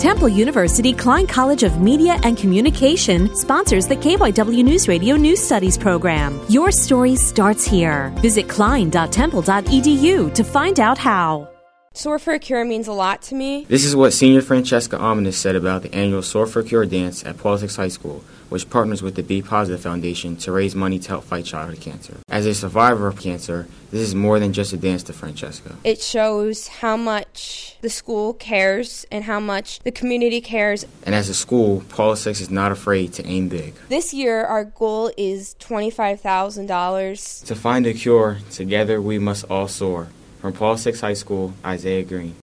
Temple University Klein College of Media and Communication sponsors the KYW News Radio News Studies program. Your story starts here. Visit klein.temple.edu to find out how. Soar for a Cure means a lot to me. This is what Senior Francesca Ominous said about the annual Soar for a Cure dance at Paul High School, which partners with the B+ Foundation to raise money to help fight childhood cancer. As a survivor of cancer, this is more than just a dance to Francesca. It shows how much the school cares and how much the community cares. And as a school, Paul Six is not afraid to aim big. This year, our goal is $25,000. To find a cure, together we must all soar. From Paul Six High School, Isaiah Green.